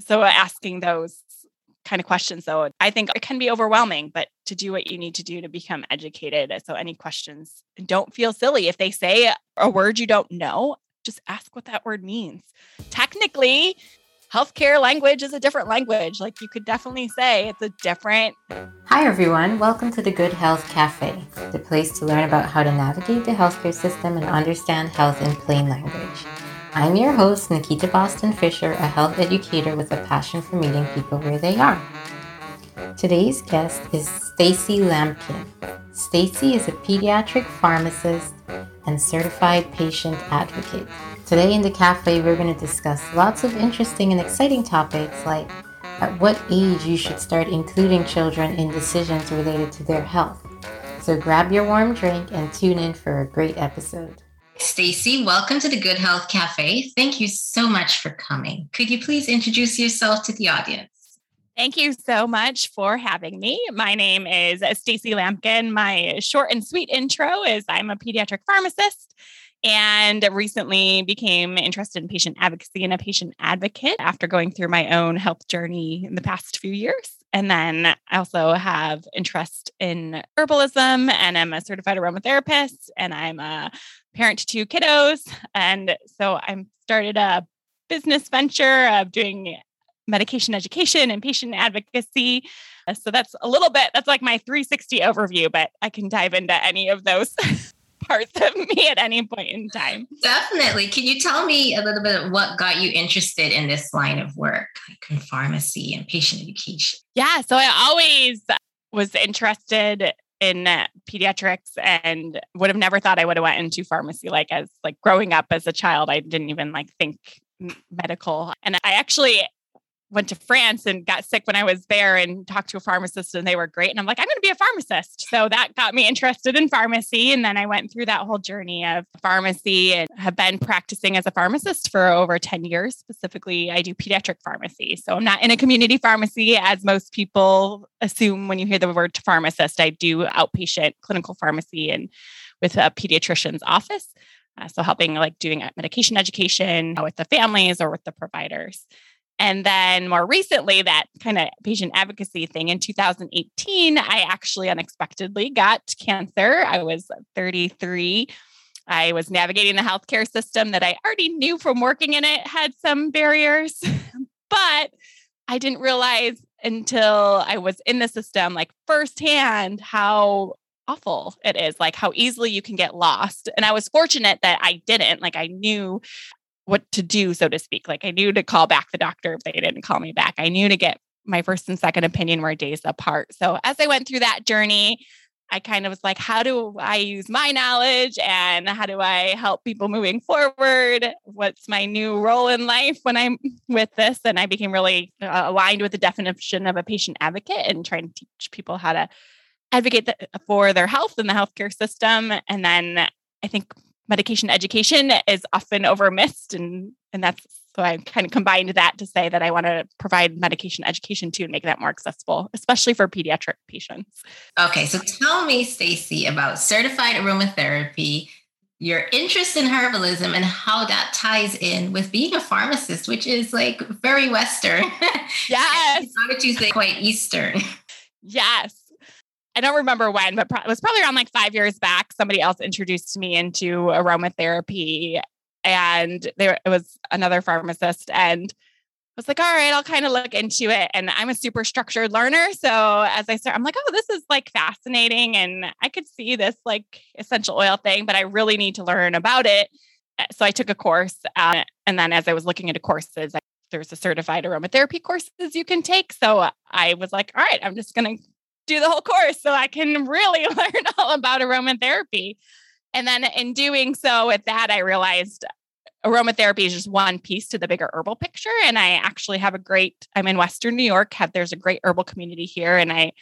so asking those kind of questions though i think it can be overwhelming but to do what you need to do to become educated so any questions don't feel silly. If they say a word you don't know just ask what that word means. Technically healthcare language is a different language. Like you could definitely say it's a different hi everyone. Welcome to the good health cafe the place to learn about how to navigate the healthcare system and understand health in plain language I'm your host, Nikita Boston Fisher, a health educator with a passion for meeting people where they are. Today's guest is Stacie Lampkin. Stacie is a pediatric pharmacist and certified patient advocate. Today in the cafe, we're going to discuss lots of interesting and exciting topics like at what age you should start including children in decisions related to their health. So grab your warm drink and tune in for a great episode. Stacie, welcome to the Good Health Cafe. Thank you so much for coming. Could you please introduce yourself to the audience? Thank you so much for having me. My name is Stacie Lampkin. My short and sweet intro is I'm a pediatric pharmacist and recently became interested in patient advocacy and a patient advocate after going through my own health journey in the past few years. And then I also have interest in herbalism and I'm a certified aromatherapist and I'm a parent to two kiddos. And so I started a business venture of doing medication education and patient advocacy. Uh, so that's a little bit, that's like my 360 overview, but I can dive into any of those parts of me at any point in time. Definitely. Can you tell me a little bit of what got you interested in this line of work, like in pharmacy and patient education? Yeah. So I always was interested in uh, pediatrics and would have never thought I would have went into pharmacy like as like growing up as a child I didn't even like think medical. And I actually went to France and got sick when I was there and talked to a pharmacist and they were great. And I'm like, I'm going to be a pharmacist. So that got me interested in pharmacy. And then I went through that whole journey of pharmacy and have been practicing as a pharmacist for over 10 years. Specifically, I do pediatric pharmacy. So I'm not in a community pharmacy as most people assume when you hear the word pharmacist. I do outpatient clinical pharmacy and with a pediatrician's office. Uh, so helping like doing medication education with the families or with the providers. And then more recently, that kind of patient advocacy thing in 2018, I actually unexpectedly got cancer. I was 33. I was navigating the healthcare system that I already knew from working in it had some barriers, but I didn't realize until I was in the system, like firsthand, how awful it is, like how easily you can get lost. And I was fortunate that I didn't. Like I knew what to do, so to speak. Like I knew to call back the doctor if they didn't call me back. I knew to get my first and second opinion were days apart. So as I went through that journey, I kind of was like, how do I use my knowledge and how do I help people moving forward? What's my new role in life when I'm with this? And I became really uh, aligned with the definition of a patient advocate and trying to teach people how to advocate for their health in the healthcare system. And then I think medication education is often overmissed and and that's so I kind of combined that to say that I want to provide medication education too and make that more accessible, especially for pediatric patients. Okay, so tell me, Stacie, about certified aromatherapy, your interest in herbalism, and how that ties in with being a pharmacist, which is like very Western. Yes. How did you say quite Eastern? Yes. I don't remember when, but pro- it was probably around like five years back. Somebody else introduced me into aromatherapy, and there it was another pharmacist, and I was like, all right, I'll kind of look into it. And I'm a super structured learner, so as I start, I'm like, oh, this is like fascinating, and I could see this like essential oil thing, but I really need to learn about it. Uh, so I took a course, uh, and then as I was looking into courses, I there's a certified aromatherapy courses you can take. So I was like, all right, I'm just going to do the whole course so I can really learn all about aromatherapy. And then in doing so with that, I realized aromatherapy is just one piece to the bigger herbal picture. And I actually have a great, I'm in Western New York, have there's a great herbal community here. And I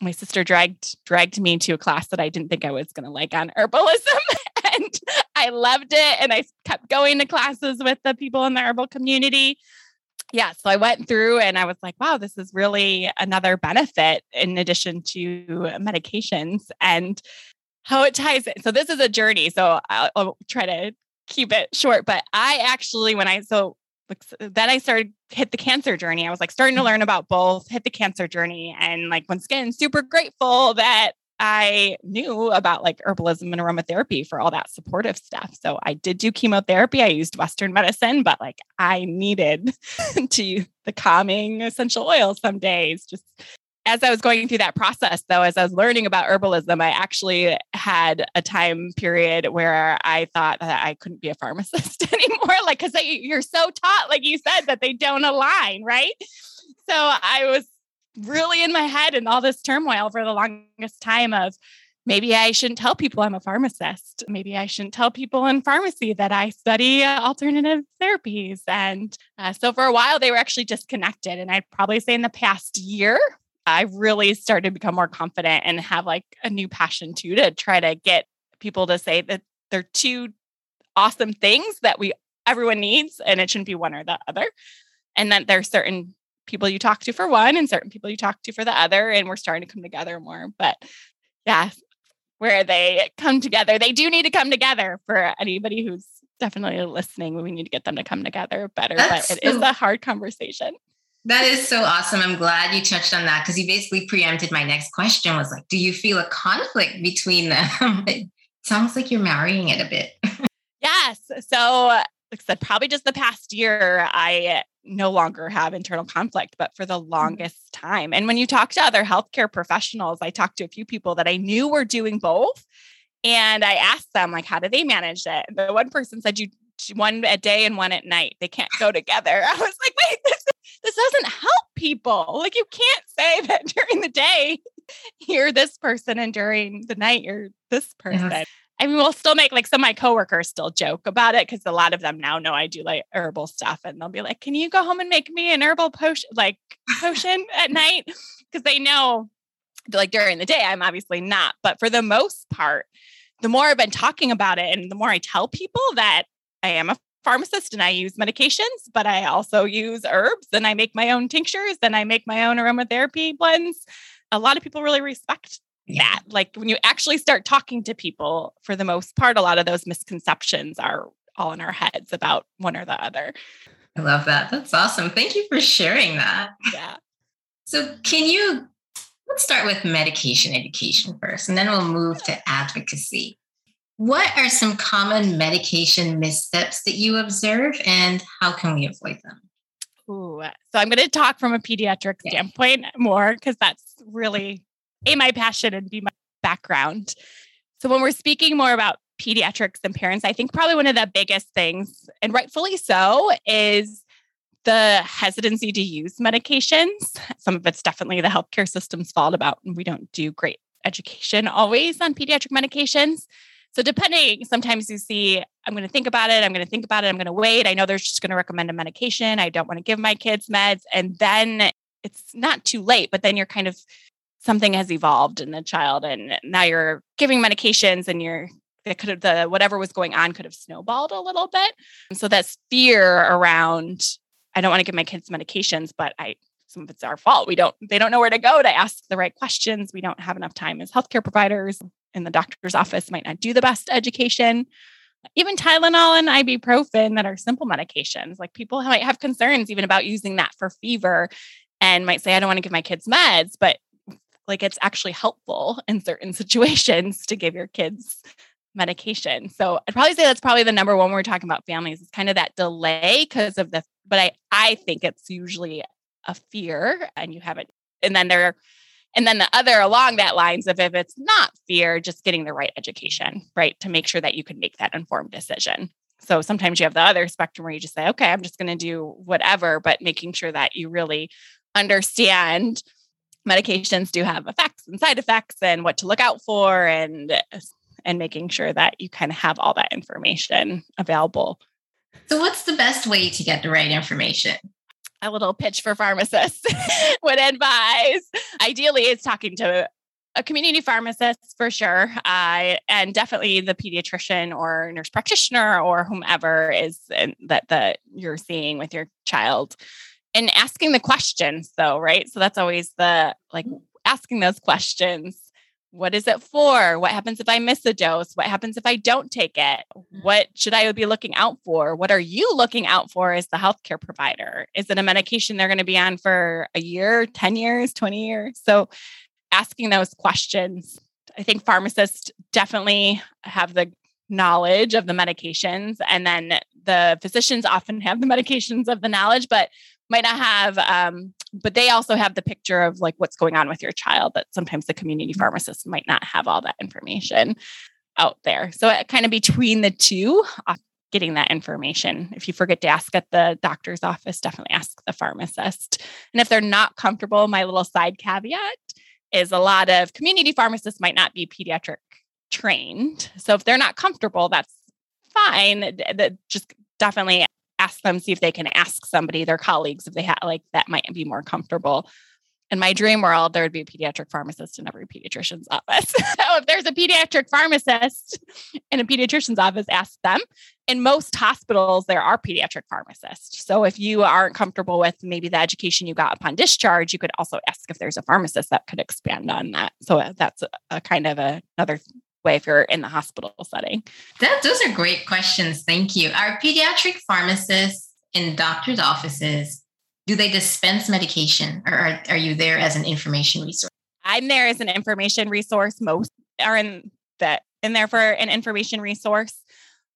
my sister dragged dragged me to a class that I didn't think I was gonna like on herbalism. and I loved it. And I kept going to classes with the people in the herbal community yeah, so I went through and I was like, wow, this is really another benefit in addition to medications and how it ties in. So this is a journey. So I'll, I'll try to keep it short, but I actually, when I, so then I started hit the cancer journey. I was like starting to mm. learn about both, hit the cancer journey, and like once again, super grateful that I knew about like herbalism and aromatherapy for all that supportive stuff. So I did do chemotherapy. I used Western medicine, but like I needed to use the calming essential oils some days. Just as I was going through that process, though, as I was learning about herbalism, I actually had a time period where I thought that I couldn't be a pharmacist anymore. Like, because you're so taught, like you said, that they don't align, right? So I was really in my head and all this turmoil for the longest time of maybe I shouldn't tell people I'm a pharmacist. Maybe I shouldn't tell people in pharmacy that I study uh, alternative therapies. And uh, so for a while, they were actually disconnected. And I'd probably say in the past year, I really started to become more confident and have like a new passion too to try to get people to say that they're two awesome things that we everyone needs and it shouldn't be one or the other. And that there's certain people you talk to for one and certain people you talk to for the other. And we're starting to come together more. But yeah, where they come together, they do need to come together for anybody who's definitely listening. We need to get them to come together better. That's but it so, is a hard conversation. That is so awesome. I'm glad you touched on that because you basically preempted my next question was like, do you feel a conflict between them? it sounds like you're marrying it a bit. yes. So like I said, probably just the past year, I no longer have internal conflict, but for the mm-hmm. longest time. And when you talk to other healthcare professionals, I talked to a few people that I knew were doing both. And I asked them, like, how do they manage it? The one person said, you one a day and one at night. They can't go together. I was like, wait, this, this doesn't help people. Like, you can't say that during the day, you're this person, and during the night, you're this person. Yes. I mean, we'll still make like some of my coworkers still joke about it because a lot of them now know I do like herbal stuff, and they'll be like, "Can you go home and make me an herbal potion, like potion at night?" Because they know, like during the day, I'm obviously not. But for the most part, the more I've been talking about it, and the more I tell people that I am a pharmacist and I use medications, but I also use herbs and I make my own tinctures and I make my own aromatherapy blends. A lot of people really respect that. Like when you actually start talking to people, for the most part, a lot of those misconceptions are all in our heads about one or the other. I love that. That's awesome. Thank you for sharing that. Yeah. So, can you let's start with medication education first, and then we'll move to advocacy. What are some common medication missteps that you observe, and how can we avoid them? Ooh, so I'm going to talk from a pediatric standpoint more because that's really a my passion and b my background. So when we're speaking more about pediatrics and parents, I think probably one of the biggest things, and rightfully so, is the hesitancy to use medications. Some of it's definitely the healthcare system's fault about we don't do great education always on pediatric medications. So depending, sometimes you see, I'm going to think about it. I'm going to think about it. I'm going to wait. I know they're just going to recommend a medication. I don't want to give my kids meds. And then it's not too late, but then you're kind of something has evolved in the child and now you're giving medications and you're it could have the whatever was going on could have snowballed a little bit. And so that's fear around I don't want to give my kids medications, but I some of it's our fault. We don't they don't know where to go to ask the right questions. We don't have enough time as healthcare providers in the doctor's office might not do the best education. Even Tylenol and ibuprofen that are simple medications. Like people might have concerns even about using that for fever and might say, I don't want to give my kids meds, but like it's actually helpful in certain situations to give your kids medication. So I'd probably say that's probably the number one we're talking about families. It's kind of that delay because of the, but I I think it's usually a fear and you haven't, and then there, and then the other along that lines of if it's not fear, just getting the right education, right, to make sure that you can make that informed decision. So sometimes you have the other spectrum where you just say, okay, I'm just going to do whatever, but making sure that you really understand medications do have effects and side effects and what to look out for and and making sure that you kind of have all that information available. So what's the best way to get the right information? A little pitch for pharmacists would advise. Ideally, is talking to a community pharmacist for sure, uh, and definitely the pediatrician or nurse practitioner or whomever is that that you're seeing with your child and asking the questions though right so that's always the like asking those questions what is it for? What happens if I miss a dose? What happens if I don't take it? Mm-hmm. What should I be looking out for? What are you looking out for as the healthcare provider? Is it a medication they're going to be on for a year, 10 years, 20 years? So asking those questions. I think pharmacists definitely have the knowledge of the medications and then the physicians often have the medications of the knowledge but might not have um, but they also have the picture of like what's going on with your child that sometimes the community Mm-hmm. pharmacist might not have all that information out there. So it kind of between the two uh, getting that information. If you forget to ask at the doctor's office definitely ask the pharmacist. And if they're not comfortable my little side caveat is a lot of community pharmacists might not be pediatric trained. So if they're not comfortable that's fine. That just definitely ask them see if they can ask somebody their colleagues if they have like that might be more comfortable. In my dream world there would be a pediatric pharmacist in every pediatrician's office. So if there's a pediatric pharmacist in a pediatrician's office ask them. In most hospitals there are pediatric pharmacists. So if you aren't comfortable with maybe the education you got upon discharge you could also ask if there's a pharmacist that could expand on that. So that's a, a kind of a, another way if you're in the hospital setting That, those are great questions. Thank you. Are pediatric pharmacists in doctors' offices, do they dispense medication or are, are you there as an information resource? I'm there as an information resource. Most are in that in there for an information resource.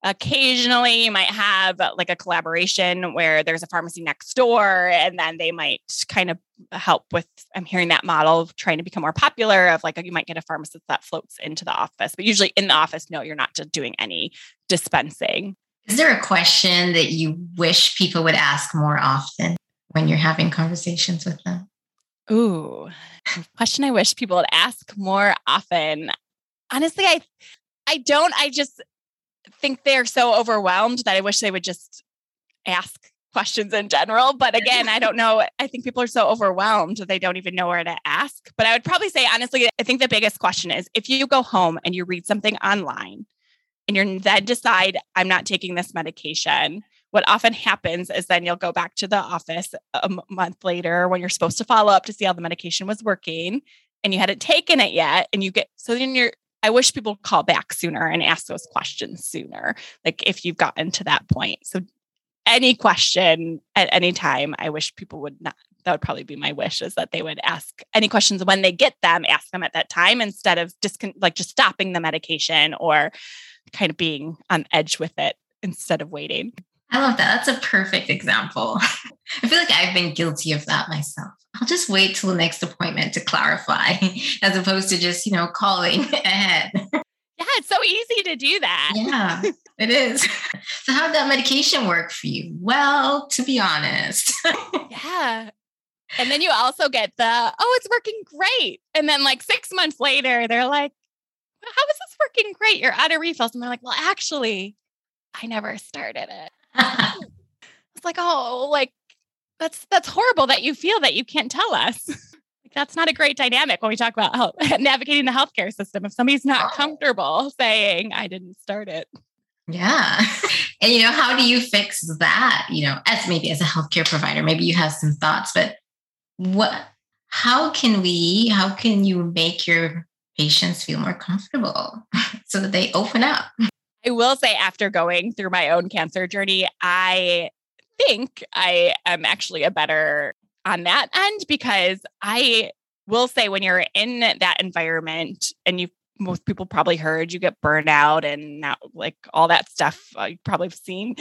Occasionally, you might have uh, like a collaboration where there's a pharmacy next door, and then they might kind of help with. I'm hearing that model of trying to become more popular. Of like you might get a pharmacist that floats into the office, but usually in the office, no, you're not just doing any dispensing. Is there a question that you wish people would ask more often when you're having conversations with them? Ooh, question I wish people would ask more often. Honestly, I I don't. I just think they're so overwhelmed that I wish they would just ask questions in general. But again, I don't know. I think people are so overwhelmed that they don't even know where to ask. But I would probably say, honestly, I think the biggest question is if you go home and you read something online and you then decide, I'm not taking this medication, what often happens is then you'll go back to the office a month later when you're supposed to follow up to see how the medication was working and you hadn't taken it yet. And you get, so then you're, I wish people call back sooner and ask those questions sooner, like if you've gotten to that point. So any question at any time, I wish people would not. That would probably be my wish is that they would ask any questions when they get them, ask them at that time instead of just like just stopping the medication or kind of being on edge with it instead of waiting. I love that. That's a perfect example. I feel like I've been guilty of that myself. I'll just wait till the next appointment to clarify as opposed to just, you know, calling ahead. Yeah, it's so easy to do that. Yeah, it is. So, how did that medication work for you? Well, to be honest, Yeah. And then you also get the, oh, it's working great. And then like six months later, they're like, how is this working great? You're out of refills. And they're like, well, actually, I never started it. It's like, oh, like that's that's horrible that you feel that you can't tell us. like that's not a great dynamic when we talk about health, navigating the healthcare system. If somebody's not oh. comfortable saying I didn't start it. yeah. And, you know, how do you fix that? You know, as maybe as a healthcare provider, maybe you have some thoughts, but what, how can we, how can you make your patients feel more comfortable so that they open up? I will say, after going through my own cancer journey, I think I am actually a better on that end because I will say, when you're in that environment and you most people probably heard you get burnout and now like all that stuff uh, you probably have seen.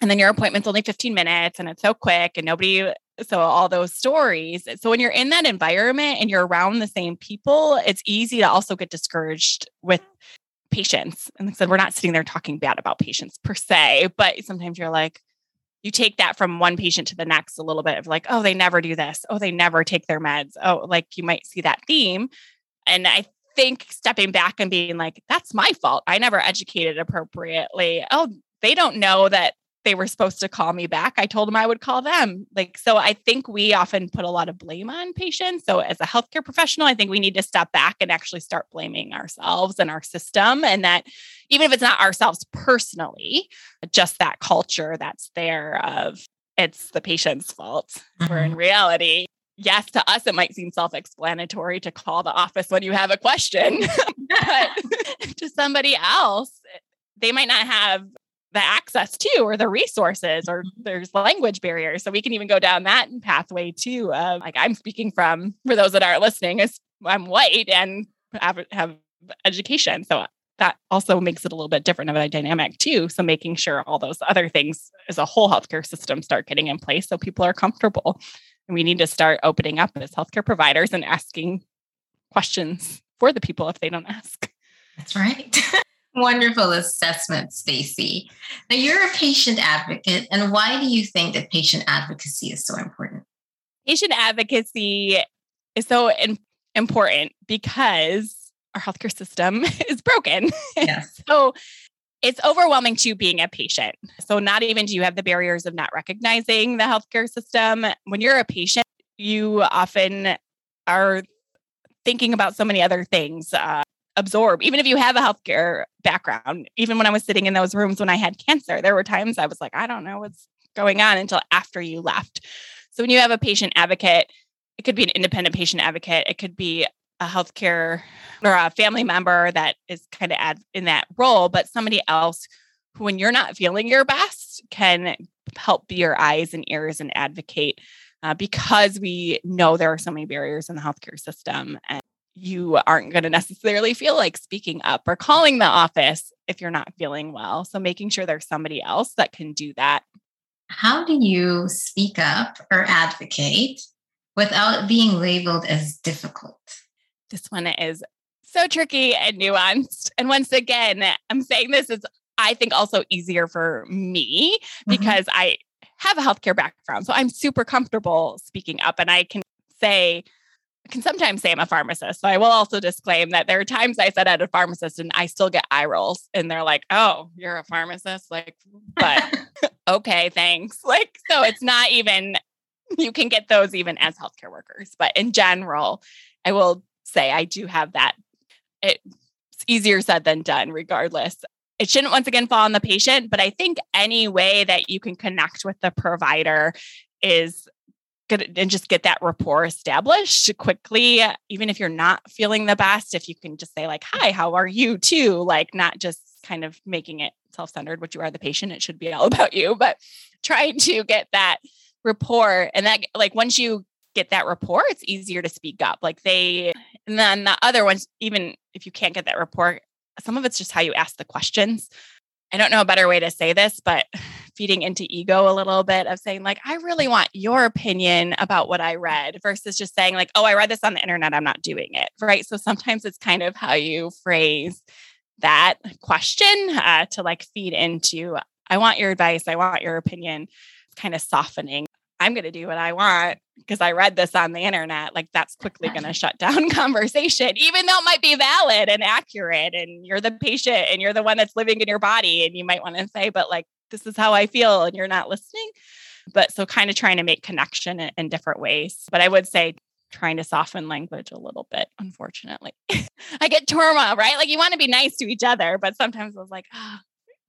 And then your appointment's only 15 minutes and it's so quick and nobody so all those stories. So when you're in that environment and you're around the same people, it's easy to also get discouraged with patients. And like I said, we're not sitting there talking bad about patients per se, but sometimes you're like, you take that from one patient to the next a little bit of like, oh, they never do this. Oh, they never take their meds. Oh, like you might see that theme. And I think stepping back and being like, that's my fault. I never educated appropriately. Oh, they don't know that they were supposed to call me back. I told them I would call them. Like, so I think we often put a lot of blame on patients. So, as a healthcare professional, I think we need to step back and actually start blaming ourselves and our system. And that even if it's not ourselves personally, just that culture that's there of it's the patient's fault. Where in mm-hmm. reality, yes, to us, it might seem self explanatory to call the office when you have a question, but to somebody else, they might not have the access to or the resources or mm-hmm. there's language barriers. So we can even go down that pathway too uh, like i'm speaking from for those that aren't listening is i'm white and have, have education. So that also makes it a little bit different of a dynamic too. So making sure all those other things as a whole healthcare system start getting in place so people are comfortable. And we need to start opening up as healthcare providers and asking questions for the people if they don't ask. That's right Wonderful assessment, Stacie. Now, you're a patient advocate, and why do you think that patient advocacy is so important? Patient advocacy is so in- important because our healthcare system is broken. Yes. so it's overwhelming to being a patient. So, not even do you have the barriers of not recognizing the healthcare system. When you're a patient, you often are thinking about so many other things. Uh, absorb, even if you have a healthcare background. Even when I was sitting in those rooms when I had cancer, there were times I was like, I don't know what's going on until after you left. So when you have a patient advocate, it could be an independent patient advocate, it could be a healthcare or a family member that is kind of in that role, but somebody else who, when you're not feeling your best, can help be your eyes and ears and advocate uh, because we know there are so many barriers in the healthcare system. And you aren't going to necessarily feel like speaking up or calling the office if you're not feeling well. So making sure there's somebody else that can do that. How do you speak up or advocate without being labeled as difficult? This one is so tricky and nuanced. And once again, I'm saying this is, I think, also easier for me mm-hmm. because I have a healthcare background. So I'm super comfortable speaking up and I can say, can sometimes say I'm a pharmacist. So I will also disclaim that there are times I said I'm a pharmacist and I still get eye rolls and they're like, oh, you're a pharmacist? Like, but okay, thanks. Like, so it's not even, you can get those even as healthcare workers. But in general, I will say I do have that. It's easier said than done, regardless. It shouldn't once again fall on the patient, but I think any way that you can connect with the provider is and just get that rapport established quickly even if you're not feeling the best if you can just say like hi how are you too? Like not just kind of making it self-centered which you are the patient it should be all about you but trying to get that rapport and that like once you get that rapport it's easier to speak up like they and then the other ones even if you can't get that rapport some of it's just how you ask the questions. I don't know a better way to say this, but feeding into ego a little bit of saying, like, I really want your opinion about what I read versus just saying, like, oh, I read this on the internet, I'm not doing it. Right. So sometimes it's kind of how you phrase that question uh, to like feed into, I want your advice, I want your opinion, kind of softening I'm going to do what I want because I read this on the internet, like that's quickly going to shut down conversation, even though it might be valid and accurate. And you're the patient and you're the one that's living in your body. And you might want to say, but like, this is how I feel. And you're not listening. But so kind of trying to make connection in, in different ways. But I would say trying to soften language a little bit, unfortunately. I get turmoil, right? Like you want to be nice to each other, but sometimes I was like, oh,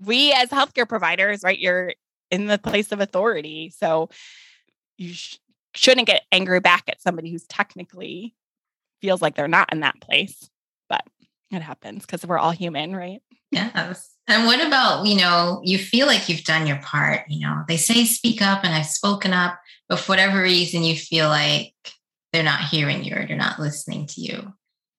we as healthcare providers, right? You're in the place of authority. So you sh- shouldn't get angry back at somebody who's technically feels like they're not in that place but it happens because we're all human right yes and what about you know you feel like you've done your part you know they say speak up and i've spoken up but for whatever reason you feel like they're not hearing you or they're not listening to you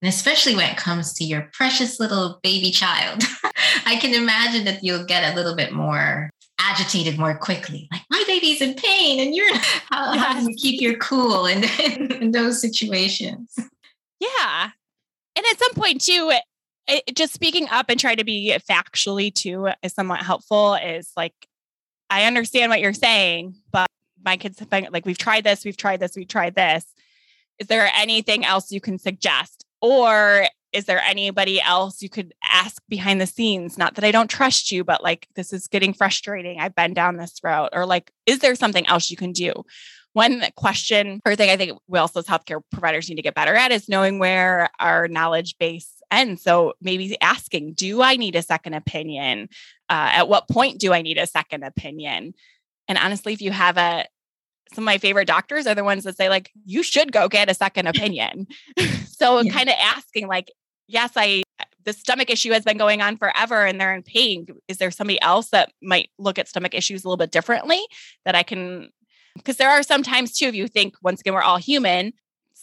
and especially when it comes to your precious little baby child i can imagine that you'll get a little bit more agitated more quickly. Like my baby's in pain, and you're how, how do you keep your cool in, in, those situations? Yeah, and at some point too, it, just speaking up and try to be factually too is somewhat helpful. Is like I understand what you're saying, but my kids have been like we've tried this, we've tried this, we've tried this. Is there anything else you can suggest? Or is there anybody else you could ask behind the scenes not that i don't trust you but like this is getting frustrating i've been down this route or like is there something else you can do one question or thing i think we also as healthcare providers need to get better at is knowing where our knowledge base ends so maybe asking do i need a second opinion? Uh, at what point do i need a second opinion? And honestly if you have a some of my favorite doctors are the ones that say like you should go get a second opinion. So yeah. kind of asking like yes i the stomach issue has been going on forever and they're in pain. Is there somebody else that might look at stomach issues a little bit differently that i can because there are sometimes too if you think once again we're all human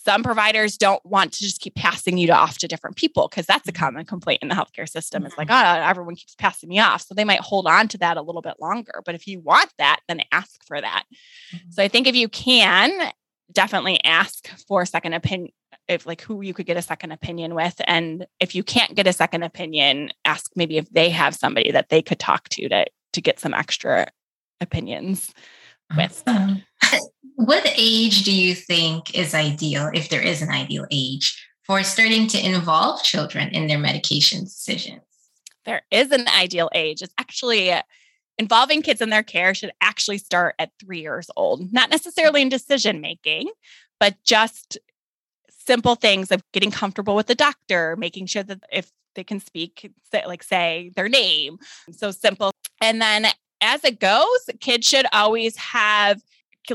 some providers don't want to just keep passing you off to different people because that's a mm-hmm. common complaint in the healthcare system. It's like, oh, everyone keeps passing me off. So they might hold on to that a little bit longer. But if you want that, then ask for that. Mm-hmm. So I think if you can, definitely ask for a second opinion if like who you could get a second opinion with and if you can't get a second opinion ask maybe if they have somebody that they could talk to to to get some extra opinions with awesome what age do you think is ideal, if there is an ideal age, for starting to involve children in their medication decisions? There is an ideal age. It's actually uh, involving kids in their care should actually start at three years old, not necessarily in decision making, but just simple things of getting comfortable with the doctor, making sure that if they can speak, like say their name. So simple. And then as it goes, kids should always have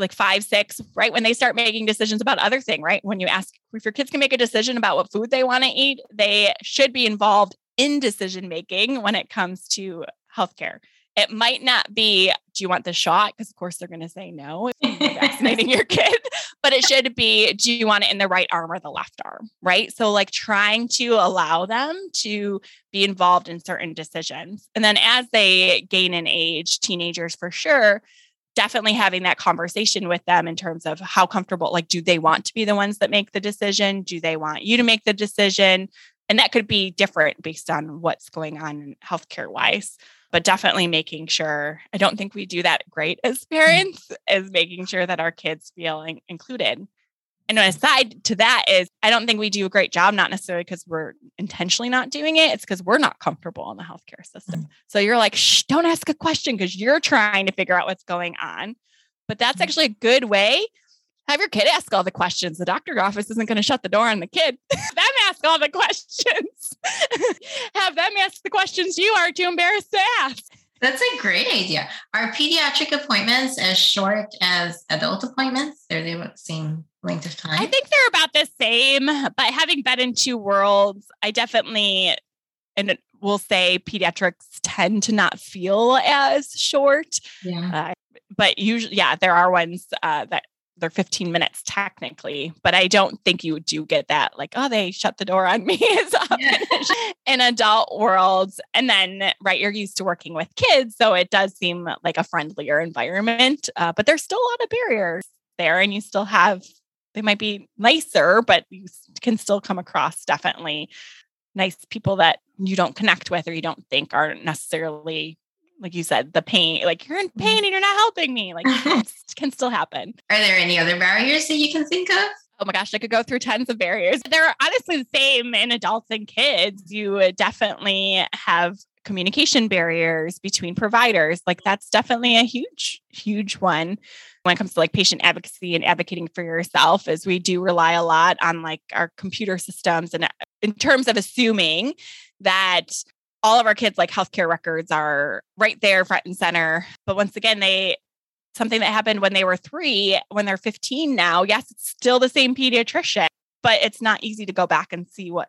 like five, six, right when they start making decisions about other thing, right? When you ask if your kids can make a decision about what food they want to eat, they should be involved in decision making when it comes to healthcare. It might not be, do you want the shot? Because of course they're going to say no if you're vaccinating your kid, but it should be, do you want it in the right arm or the left arm? Right. So like trying to allow them to be involved in certain decisions. And then as they gain in age, teenagers for sure, definitely having that conversation with them in terms of how comfortable like do they want to be the ones that make the decision? Do they want you to make the decision? And that could be different based on what's going on healthcare wise but definitely making sure i don't think we do that great as parents is making sure that our kids feel included and an aside to that is I don't think we do a great job, not necessarily because we're intentionally not doing it. It's because we're not comfortable in the healthcare system. Mm-hmm. So you're like, shh, don't ask a question because you're trying to figure out what's going on. But that's mm-hmm. actually a good way. Have your kid ask all the questions. The doctor office isn't going to shut the door on the kid. them ask all the questions. Have them ask the questions you are too embarrassed to ask. That's a great idea. Are pediatric appointments as short as adult appointments? Are they about the same length of time? I think they're about the same, but having been in two worlds, I definitely and will say pediatrics tend to not feel as short. Yeah. Uh, but usually, yeah, there are ones uh, that they're 15 minutes technically, but I don't think you do get that like, oh, they shut the door on me yeah. in adult worlds. And then, right, you're used to working with kids. So it does seem like a friendlier environment, uh, but there's still a lot of barriers there. And you still have, they might be nicer, but you can still come across definitely nice people that you don't connect with or you don't think are necessarily like you said, the pain, like you're in mm-hmm. pain and you're not helping me. Like can still happen. Are there any other barriers that you can think of? Oh my gosh, I could go through tons of barriers. They're honestly the same in adults and kids. You definitely have communication barriers between providers. Like that's definitely a huge, huge one when it comes to like patient advocacy and advocating for yourself is we do rely a lot on like our computer systems and uh, in terms of assuming that all of our kids like healthcare records are right there front and center but once again they something that happened when they were 3 when they're 15 now yes it's still the same pediatrician but it's not easy to go back and see what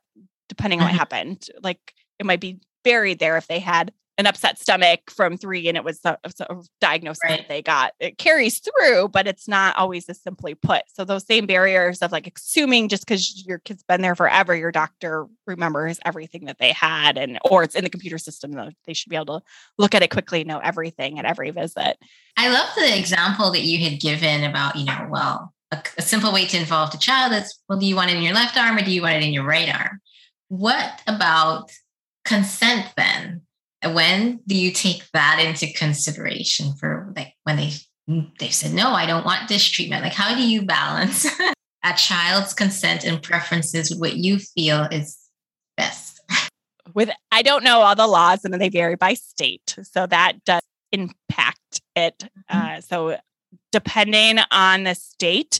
depending on what mm-hmm. happened like it might be buried there if they had an upset stomach from three and it was a, a diagnosis right. that they got. It carries through, but it's not always as simply put. So those same barriers of like assuming just because your kid's been there forever, your doctor remembers everything that they had and or it's in the computer system, though they should be able to look at it quickly, know everything at every visit. I love the example that you had given about, you know, well, a, a simple way to involve the child is well, do you want it in your left arm or do you want it in your right arm? What about consent then? When do you take that into consideration for like when they they said no i don't want this treatment like how do you balance a child's consent and preferences with what you feel is best with i don't know all the laws and they vary by state so that does impact it mm-hmm. uh, so depending on the state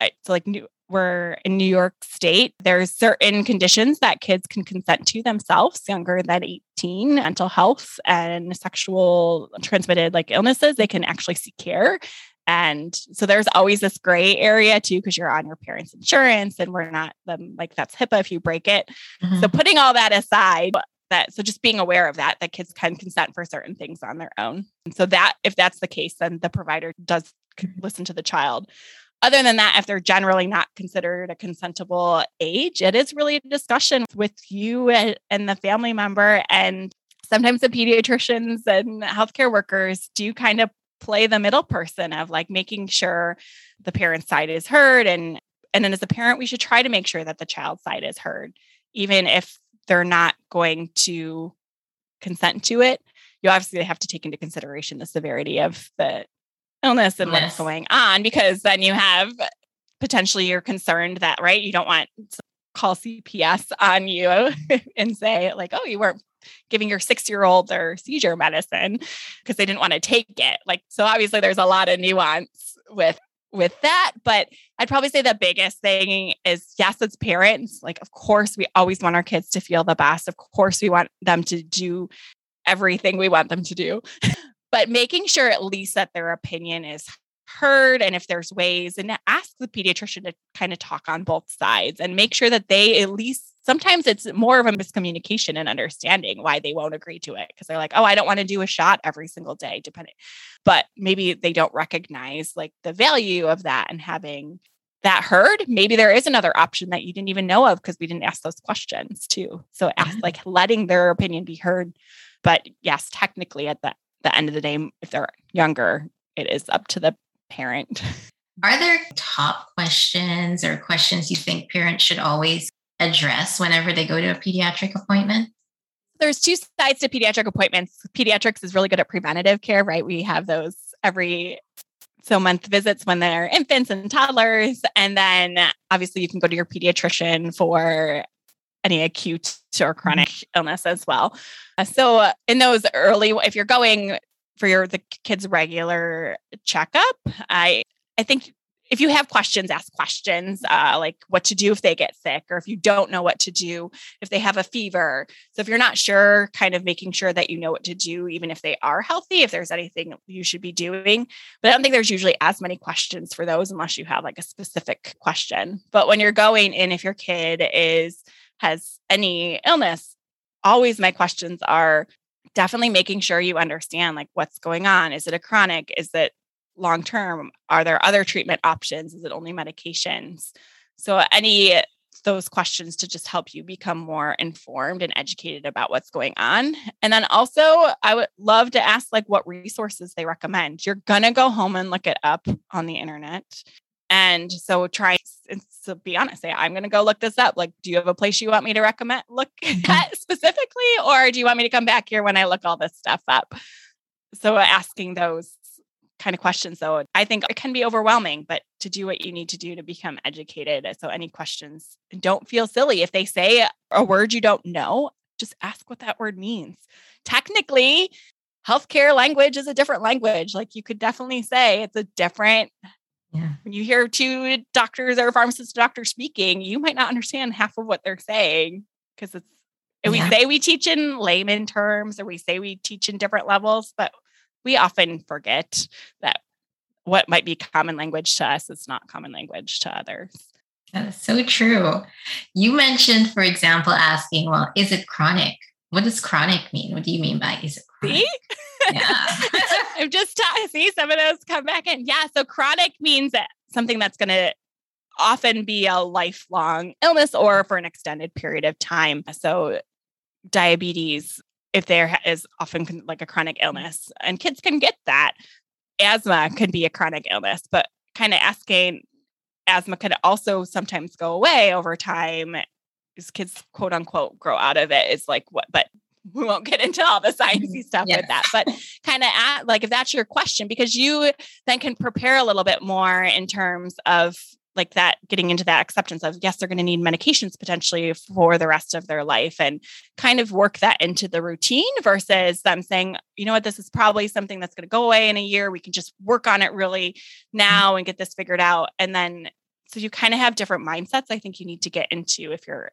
so like new we're in New York State, there's certain conditions that kids can consent to themselves younger than 18, mental health and sexual transmitted like illnesses, they can actually seek care. And so there's always this gray area too, because you're on your parents' insurance and we're not them like that's HIPAA if you break it. Mm-hmm. So putting all that aside, that so just being aware of that, that kids can consent for certain things on their own. And so that if that's the case, then the provider does listen to the child. Other than that, if they're generally not considered a consentable age, it is really a discussion with you and the family member. And sometimes the pediatricians and healthcare workers do kind of play the middle person of like making sure the parent side is heard and and then as a parent we should try to make sure that the child side is heard even if they're not going to consent to it you obviously have to take into consideration the severity of the illness and what's going on because then you have potentially you're concerned that right you don't want to call cps on you and say like oh you weren't giving your six year old their seizure medicine because they didn't want to take it. Like, so obviously there's a lot of nuance with with that but i'd probably say the biggest thing is yes as parents like of course we always want our kids to feel the best of course we want them to do everything we want them to do but making sure at least that their opinion is heard and if there's ways and ask the pediatrician to kind of talk on both sides and make sure that they at least sometimes it's more of a miscommunication and understanding why they won't agree to it because they're like oh i don't want to do a shot every single day depending but maybe they don't recognize like the value of that and having that heard maybe there is another option that you didn't even know of because we didn't ask those questions too. So ask like letting their opinion be heard but yes technically at the, the end of the day if they're younger it is up to the parent are there top questions or questions you think parents should always address whenever they go to a pediatric appointment? There's two sides to pediatric appointments. Pediatrics is really good at preventative care, right? We have those every so month visits when they're infants and toddlers. And then obviously you can go to your pediatrician for any acute or chronic mm-hmm. illness as well. Uh, so in those early, if you're going for your the kids' regular checkup, I I think if you have questions, ask questions uh, like what to do if they get sick, or if you don't know what to do if they have a fever. So, if you're not sure, kind of making sure that you know what to do, even if they are healthy, if there's anything you should be doing. But I don't think there's usually as many questions for those unless you have like a specific question. But when you're going in, if your kid is has any illness, always my questions are definitely making sure you understand like what's going on. Is it a chronic? Is it long term? Are there other treatment options? Is it only medications? So, any those questions to just help you become more informed and educated about what's going on. And then also, I would love to ask like what resources they recommend. You're going to go home and look it up on the internet. And so try and so be honest, say, I'm going to go look this up. Like, do you have a place you want me to recommend look mm-hmm. at specifically? Or do you want me to come back here when I look all this stuff up? So asking those kind of questions though i think it can be overwhelming but to do what you need to do to become educated so any questions don't feel silly if they say a word you don't know just ask what that word means technically healthcare language is a different language like you could definitely say it's a different yeah. when you hear two doctors or pharmacist doctors speaking you might not understand half of what they're saying because it's yeah. we say we teach in layman terms or we say we teach in different levels but we often forget that what might be common language to us is not common language to others. That is so true. You mentioned, for example, asking, well, is it chronic? What does chronic mean? What do you mean by is it chronic? See? Yeah. I'm just ta- see some of those come back in. Yeah. So chronic means that something that's going to often be a lifelong illness or for an extended period of time. So diabetes, if there is often like a chronic mm-hmm. illness and kids can get that asthma can be a chronic illness but kind of asking asthma could also sometimes go away over time as kids quote unquote grow out of it is like what but we won't get into all the sciencey mm-hmm. stuff yes. with that but kind of at like if that's your question because you then can prepare a little bit more in terms of like that getting into that acceptance of yes they're going to need medications potentially for the rest of their life and kind of work that into the routine versus them saying you know what this is probably something that's going to go away in a year we can just work on it really mm-hmm. now and get this figured out and then so you kind of have different mindsets i think you need to get into if you're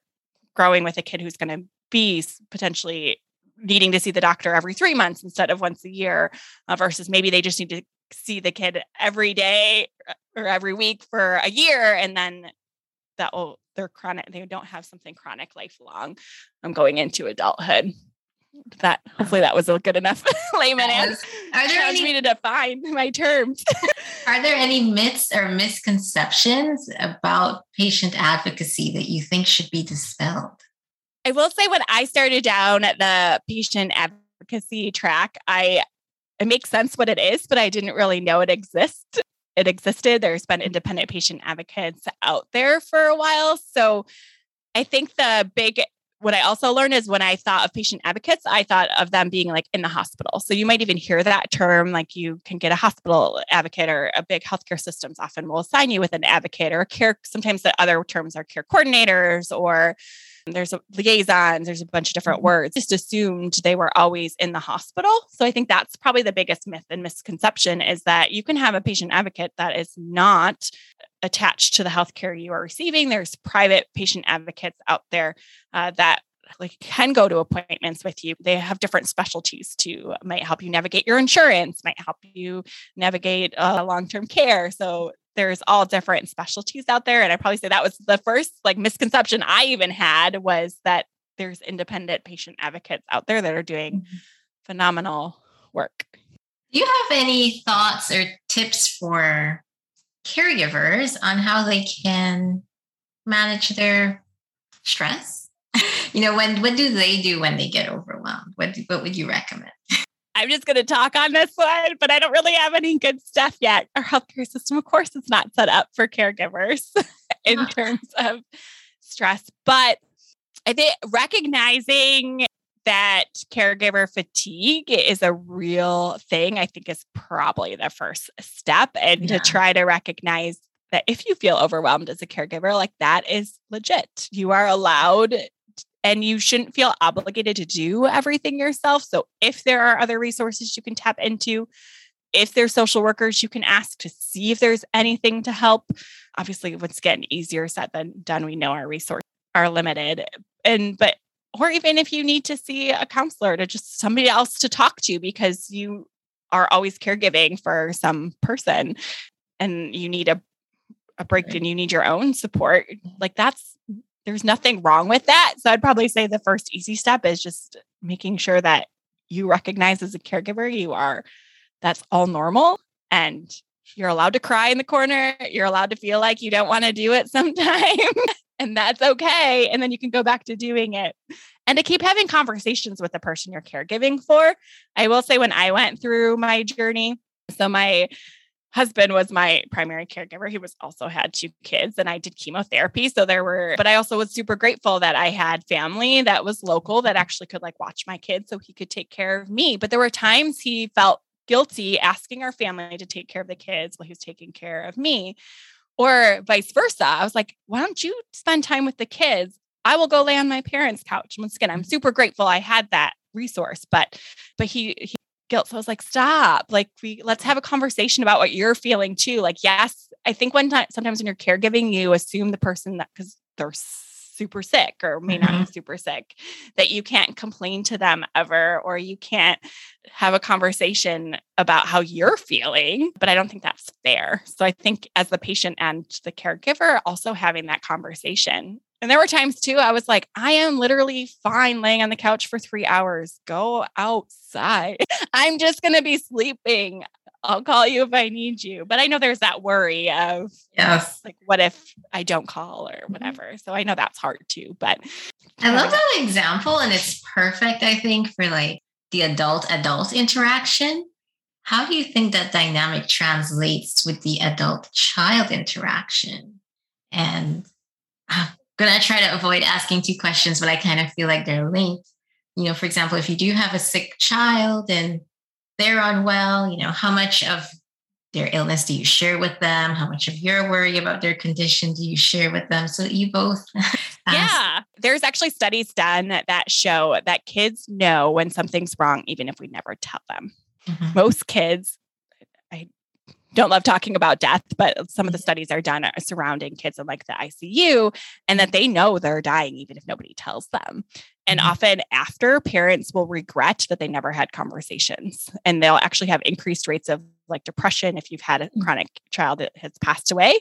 growing with a kid who's going to be potentially needing to see the doctor every three months instead of once a year uh, versus maybe they just need to see the kid every day uh, or every week for a year and then that will they're chronic they don't have something chronic lifelong i'm going into adulthood. That hopefully that was a good enough layman answer are there any, me to define my terms. Are there any myths or misconceptions about patient advocacy that you think should be dispelled i will say when i started down the patient advocacy track i it makes sense what it is but i didn't really know it exists it existed. There's been independent patient advocates out there for a while. So I think the big what I also learned is when I thought of patient advocates, I thought of them being like in the hospital. So you might even hear that term, like you can get a hospital advocate or a big healthcare systems often will assign you with an advocate or care. Sometimes the other terms are care coordinators or there's a liaisons, there's a bunch of different mm-hmm. words. Just assumed they were always in the hospital. So I think that's probably the biggest myth and misconception is that you can have a patient advocate that is not attached to the healthcare you are receiving. There's private patient advocates out there uh, that like can go to appointments with you. They have different specialties too. Might help you navigate your insurance, might help you navigate uh, long-term care. So there's all different specialties out there and i probably say that was the first like misconception i even had was that there's independent patient advocates out there that are doing mm-hmm. phenomenal work. Do you have any thoughts or tips for caregivers on how they can manage their stress? You know when what do they do when they get overwhelmed? What, what would you recommend I'm just going to talk on this one, but I don't really have any good stuff yet. Our healthcare system, of course, is not set up for caregivers in uh-huh. terms of stress. But I think recognizing that caregiver fatigue is a real thing, I think is probably the first step. And yeah. to try to recognize that if you feel overwhelmed as a caregiver, like that is legit. You are allowed and you shouldn't feel obligated to do everything yourself. So if there are other resources you can tap into, if there's social workers you can ask to see if there's anything to help. Obviously, once again, easier said than done. We know our resources are limited. And but or even if you need to see a counselor to just somebody else to talk to because you are always caregiving for some person and you need a a break and you need your own support like that's there's nothing wrong with that. So I'd probably say the first easy step is just making sure that you recognize as a caregiver you are that's all normal and you're allowed to cry in the corner. You're allowed to feel like you don't want to do it sometime and that's okay. And then you can go back to doing it and to keep having conversations with the person you're caregiving for. I will say when I went through my journey, so my husband was my primary caregiver. He was also had two kids and I did chemotherapy. So there were, but I also was super grateful that I had family that was local that actually could like watch my kids so he could take care of me. But there were times he felt guilty asking our family to take care of the kids while he was taking care of me. Or vice versa. I was like, why don't you spend time with the kids? I will go lay on my parents' couch. Once again, I'm mm-hmm. super grateful I had that resource, but but he, he guilt. So I was like, stop. Like we let's have a conversation about what you're feeling too. Like, yes, I think one time sometimes when you're caregiving, you assume the person that because they're super sick or may mm-hmm. not be mm-hmm. super sick, that you can't complain to them ever, or you can't have a conversation about how you're feeling. But I don't think that's fair. So I think as the patient and the caregiver, also having that conversation and there were times too, I was like, I am literally fine laying on the couch for three hours. Go outside. I'm just going to be sleeping. I'll call you if I need you. But I know there's that worry of, yes, like, what if I don't call or mm-hmm. whatever. So I know that's hard too. But I love that example. And it's perfect, I think, for like the adult adult interaction. How do you think that dynamic translates with the adult child interaction? And gonna try to avoid asking two questions, but I kind of feel like they're linked. You know, for example, if you do have a sick child and they're unwell, you know, how much of their illness do you share with them? How much of your worry about their condition do you share with them? So you both. yeah. There's actually studies done that show that kids know when something's wrong, even if we never tell them. Mm-hmm. Most kids don't love talking about death, but some of the mm-hmm. studies are done uh, surrounding kids in like the ICU and that they know they're dying even if nobody tells them. And mm-hmm. often after parents will regret that they never had conversations and they'll actually have increased rates of like depression if you've had a mm. chronic child that has passed away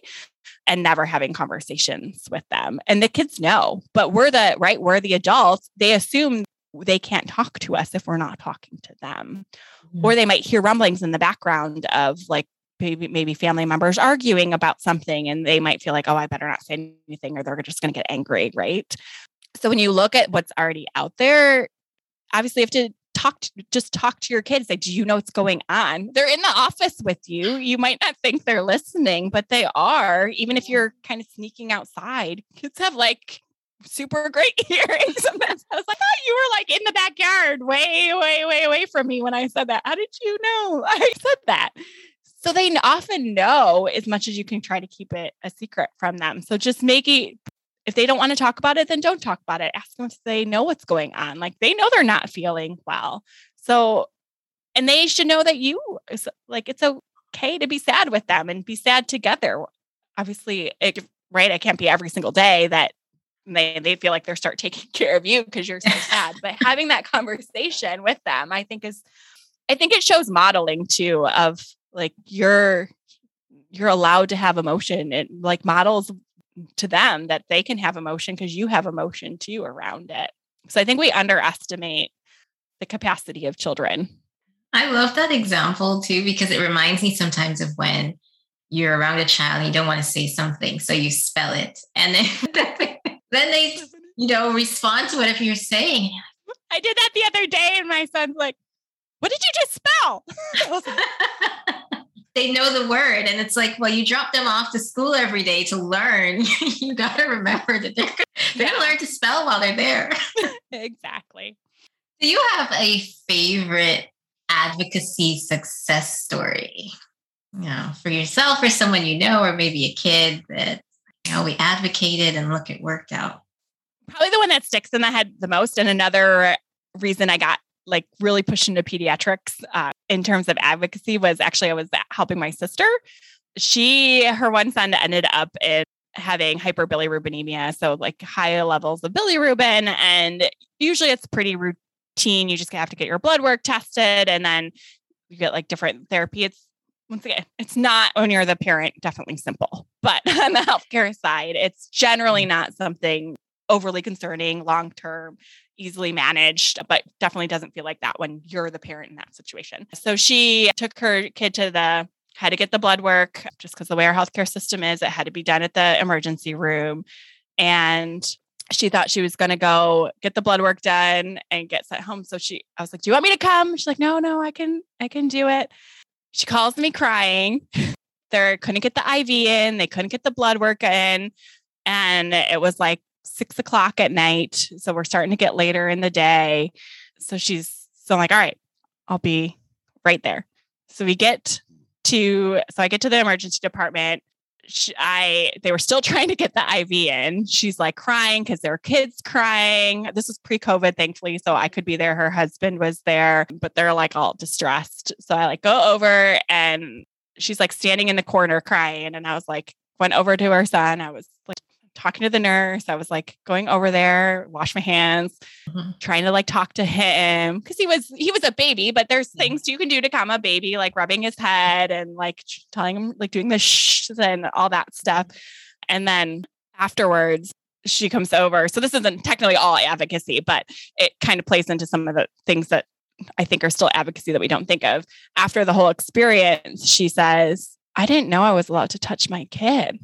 and never having conversations with them. And the kids know, but we're the right, we're the adults. They assume they can't talk to us if we're not talking to them. Mm-hmm. Or they might hear rumblings in the background of like maybe maybe family members arguing about something and they might feel like, oh, I better not say anything or they're just going to get angry, right? So when you look at what's already out there, obviously you have to talk to, just talk to your kids say do you know what's going on? They're in the office with you. You might not think they're listening but they are even if you're kind of sneaking outside. Kids have like super great hearing sometimes i was like oh you were like in the backyard way way way away from me when i said that. How did you know? I said that so they often know as much as you can try to keep it a secret from them so just make it if they don't want to talk about it, then don't talk about it. Ask them if they know what's going on. Like they know they're not feeling well. So, and they should know that you, like, it's okay to be sad with them and be sad together. Obviously, it, right? It can't be every single day that they, they feel like they start taking care of you because you're so sad. but having that conversation with them, I think is, I think it shows modeling too of like you're you're allowed to have emotion and like models to them that they can have emotion because you have emotion too around it. So I think we underestimate the capacity of children. I love that example too, because it reminds me sometimes of when you're around a child and you don't want to say something. So you spell it. And then, then they, you know, respond to whatever you're saying. I did that the other day, and my son's like, What did you just spell? They know the word and it's like well you drop them off to school every day to learn. You got to remember that they're, they're yeah. going to learn to spell while they're there. Exactly. Do you have a favorite advocacy success story? You know for yourself or someone you know or maybe a kid that you know we advocated and look it worked out? Probably the one that sticks in the head the most and another reason i got like really pushed into pediatrics uh, in terms of advocacy was actually I was helping my sister. She, her one son ended up in having hyperbilirubinemia, so like high levels of bilirubin, and usually it's pretty routine. You just have to get your blood work tested, and then you get like different therapy. It's once again, it's not when you're the parent, definitely simple. But on the healthcare side, it's generally mm. not something overly concerning long term easily managed, but definitely doesn't feel like that when you're the parent in that situation. So she took her kid to the had to get the blood work just because the way our healthcare system is, it had to be done at the emergency room. And she thought she was going to go get the blood work done and get sent home. So she, I was like, "Do you want me to come?" She's like, "No, no, I can, I can do it." She calls me crying. they couldn't get the IV in. They couldn't get the blood work in, and it was like six o'clock at night. So we're starting to get later in the day. So she's so I'm like, all right, I'll be right there. So we get to so I get to the emergency department. I they were still trying to get the IV in. She's like crying because there were kids crying. This was pre-COVID, thankfully, so I could be there. Her husband was there, but they're like all distressed. So I like go over and she's like standing in the corner crying, and I was like went over to her son. I was like talking to the nurse. I was like going over there, wash my hands, mm-hmm. trying to like talk to him because he was he was a baby, but there's things you can do to calm a baby, like rubbing his head and like telling him like doing the shh and all that stuff. And then afterwards, she comes over. So this isn't technically all advocacy, but it kind of plays into some of the things that I think are still advocacy that we don't think of. After the whole experience, she says, I didn't know I was allowed to touch my kid.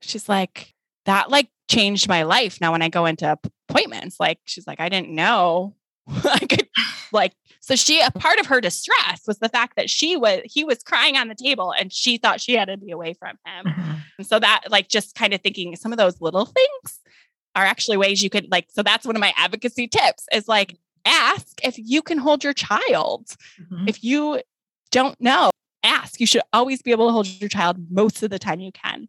She's like, that like changed my life now when I go into appointments. Like she's like, I didn't know I could like so she a part of her distress was the fact that she was he was crying on the table and she thought she had to be away from him. Mm-hmm. And so that like just kind of thinking some of those little things are actually ways you could like so that's one of my advocacy tips is like ask if you can hold your child. Mm-hmm. If you don't know, ask. You should always be able to hold your child most of the time you can.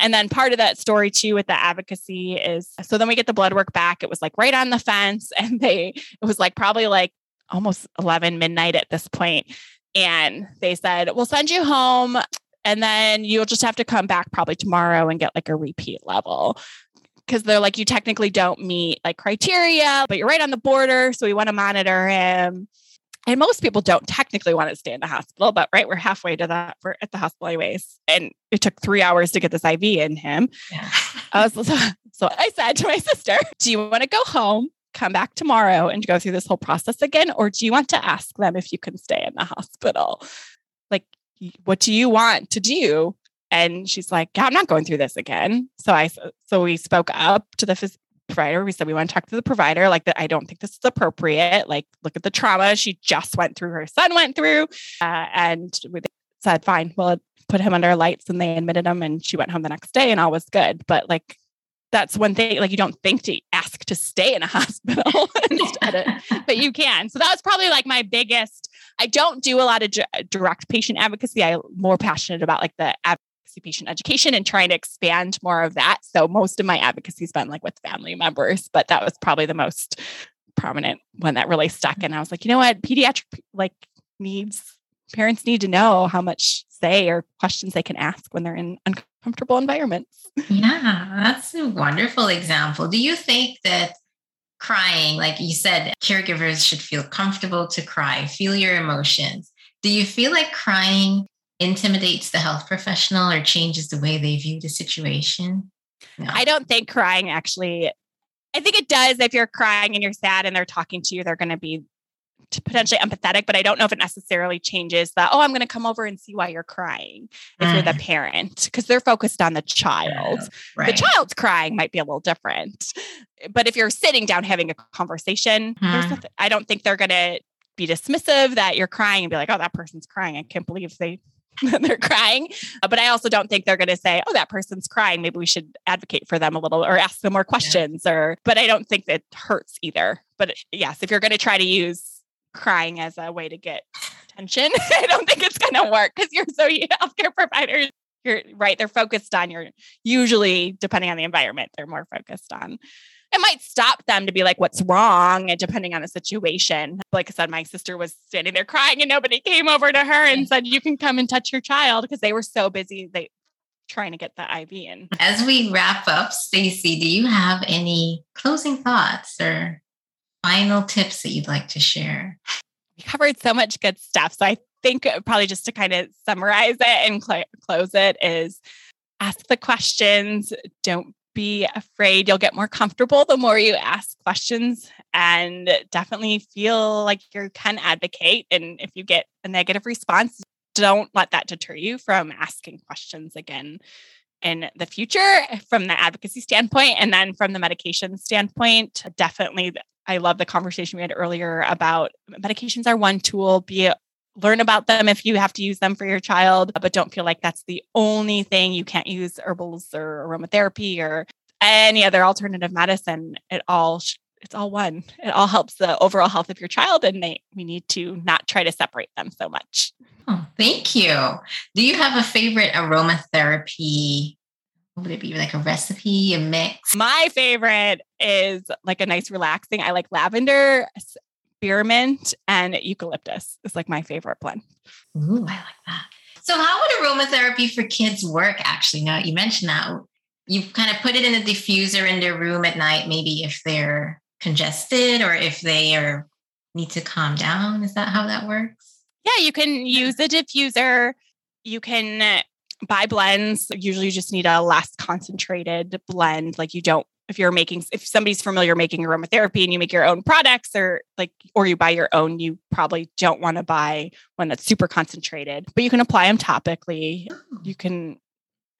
And then part of that story too with the advocacy is so then we get the blood work back. It was like right on the fence and they it was like probably like almost 11 midnight at this point and they said, "We'll send you home and then you'll just have to come back probably tomorrow and get like a repeat level." Because they're like, you technically don't meet like criteria, but you're right on the border. So we want to monitor him. And most people don't technically want to stay in the hospital, but right, we're halfway to that. We're at the hospital anyways. And it took three hours to get this IV in him. Yeah. I was, so, so I said to my sister, Do you want to go home, come back tomorrow and go through this whole process again? Or do you want to ask them if you can stay in the hospital? Like, what do you want to do? And she's like, yeah, I'm not going through this again. So I, so we spoke up to the phys- provider. We said we want to talk to the provider, like that. I don't think this is appropriate. Like, look at the trauma she just went through. Her son went through, uh, and we said, fine, well, put him under lights, and they admitted him, and she went home the next day, and all was good. But like, that's one thing. Like, you don't think to ask to stay in a hospital instead, of, but you can. So that was probably like my biggest. I don't do a lot of direct patient advocacy. I'm more passionate about like the patient education and trying to expand more of that. So most of my advocacy has been like with family members, but that was probably the most prominent one that really stuck. And I was like, you know what, pediatric like needs parents need to know how much say or questions they can ask when they're in uncomfortable environments. Yeah, that's a wonderful example. Do you think that crying, like you said, caregivers should feel comfortable to cry, feel your emotions? Do you feel like crying intimidates the health professional or changes the way they view the situation? No. I don't think crying actually, I think it does. If you're crying and you're sad and they're talking to you, they're going to be potentially empathetic, but I don't know if it necessarily changes that, oh, I'm going to come over and see why you're crying if mm. you're the mm. parent, because they're focused on the child. Yeah, right. The child's crying might be a little different. But if you're sitting down having a conversation, mm. nothing, I don't think they're going to be dismissive that you're crying and be like, oh, that person's crying. I can't believe they they're crying. Uh, but I also don't think they're going to say, oh, that person's crying. Maybe we should advocate for them a little or ask them more questions yeah. or, but I don't think that hurts either. But yes, if you're going to try to use crying as a way to get attention, I don't think it's going to work because you're so healthcare providers. You're right. They're focused on your, usually, depending on the environment, they're more focused on it might stop them to be like, what's wrong? And depending on the situation. Like I said, my sister was standing there crying and nobody came over to her and said, you can come and touch your child because they were so busy. They trying to get the IV in. As we wrap up, Stacie, do you have any closing thoughts or final tips that you'd like to share? We covered so much good stuff. So I think probably just to kind of summarize it and cl- close it is ask the questions, don't be afraid. You'll get more comfortable the more you ask questions and definitely feel like you can advocate. And if you get a negative response, don't let that deter you from asking questions again in the future from the advocacy standpoint. And then from the medication standpoint, definitely, I love the conversation we had earlier about medications are one tool, be it learn about them if you have to use them for your child, but don't feel like that's the only thing. You can't use herbals or aromatherapy or any other alternative medicine. It all it's all one. It all helps the overall health of your child, and they, we need to not try to separate them so much. Oh, thank you. Do you have a favorite aromatherapy? Would it be like a recipe, a mix? My favorite is like a nice relaxing. I like lavender, spearmint and eucalyptus is like my favorite blend. Ooh, I like that. So, how would aromatherapy for kids work? Actually, now you mentioned that you kind of put it in a diffuser in their room at night, maybe if they're congested or if they are need to calm down. Is that how that works? Yeah, you can use a diffuser. You can uh, buy blends. Usually, you just need a less concentrated blend. Like you don't if you're making if somebody's familiar making aromatherapy and you make your own products or like or you buy your own you probably don't want to buy one that's super concentrated but you can apply them topically you can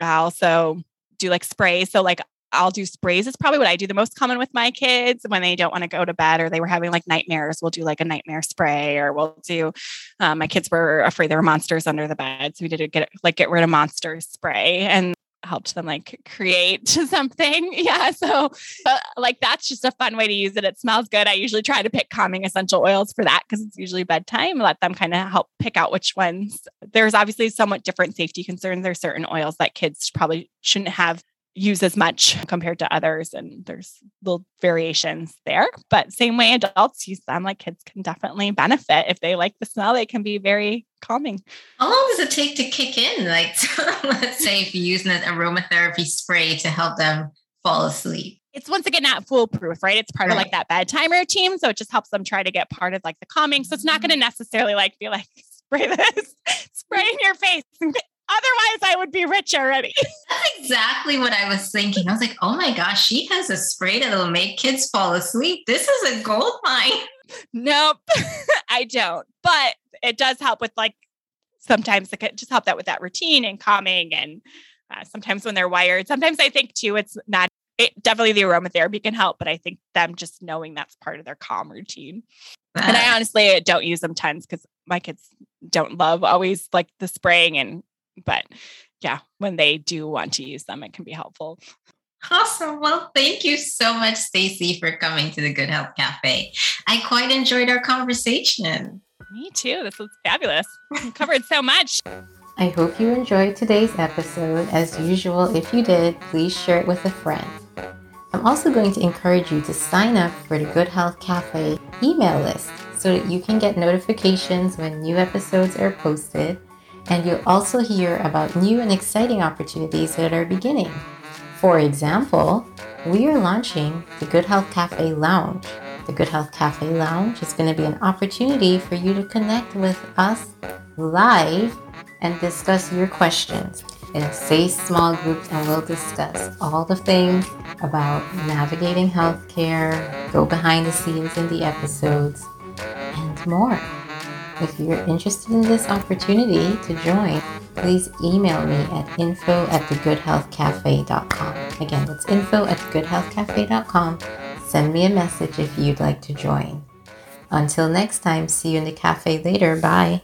also do like sprays so like I'll do sprays. It's probably what I do the most common with my kids when they don't want to go to bed or they were having like nightmares. We'll do like a nightmare spray, or we'll do. Um, my kids were afraid there were monsters under the bed, so we did a get like get rid of monsters spray, and helped them like create something. Yeah. So, but like that's just a fun way to use it. It smells good. I usually try to pick calming essential oils for that because it's usually bedtime. Let them kind of help pick out which ones. There's obviously somewhat different safety concerns. There's certain oils that kids probably shouldn't have use as much compared to others and there's little variations there but same way adults use them like kids can definitely benefit if they like the smell they can be very calming how long does it take to kick in like let's say if you're using an aromatherapy spray to help them fall asleep it's once again not foolproof, right? It's part right. of like that bedtime routine. So it just helps them try to get part of like the calming. So it's not mm-hmm. going to necessarily like be like spray this, spray in your face. Otherwise, I would be rich already. That's exactly what I was thinking. I was like, oh my gosh, she has a spray that'll make kids fall asleep. This is a gold mine. Nope, I don't. But it does help with like sometimes it just help that with that routine and calming and uh, sometimes when they're wired. Sometimes I think too, it's not it, definitely the aromatherapy can help, but I think them just knowing that's part of their calm routine. And I honestly don't use them tons because my kids don't love always like the spraying and but yeah, when they do want to use them, it can be helpful. Awesome. Well, thank you so much, Stacie, for coming to the Good Health Cafe. I quite enjoyed our conversation. Me too. This was fabulous. We covered so much. I hope you enjoyed today's episode. As usual, if you did, please share it with a friend. I'm also going to encourage you to sign up for the Good Health Cafe email list so that you can get notifications when new episodes are posted and you'll also hear about new and exciting opportunities that are beginning. For example, we are launching the Good Health Cafe Lounge. The Good Health Cafe Lounge is going to be an opportunity for you to connect with us live and discuss your questions in a safe small group and we'll discuss all the things about navigating healthcare, go behind the scenes in the episodes, and more. If you're interested in this opportunity to join, please email me at info at thegoodhealthcafe.com. Again, that's info at thegoodhealthcafe.com. Send me a message if you'd like to join. Until next time, see you in the cafe later. Bye.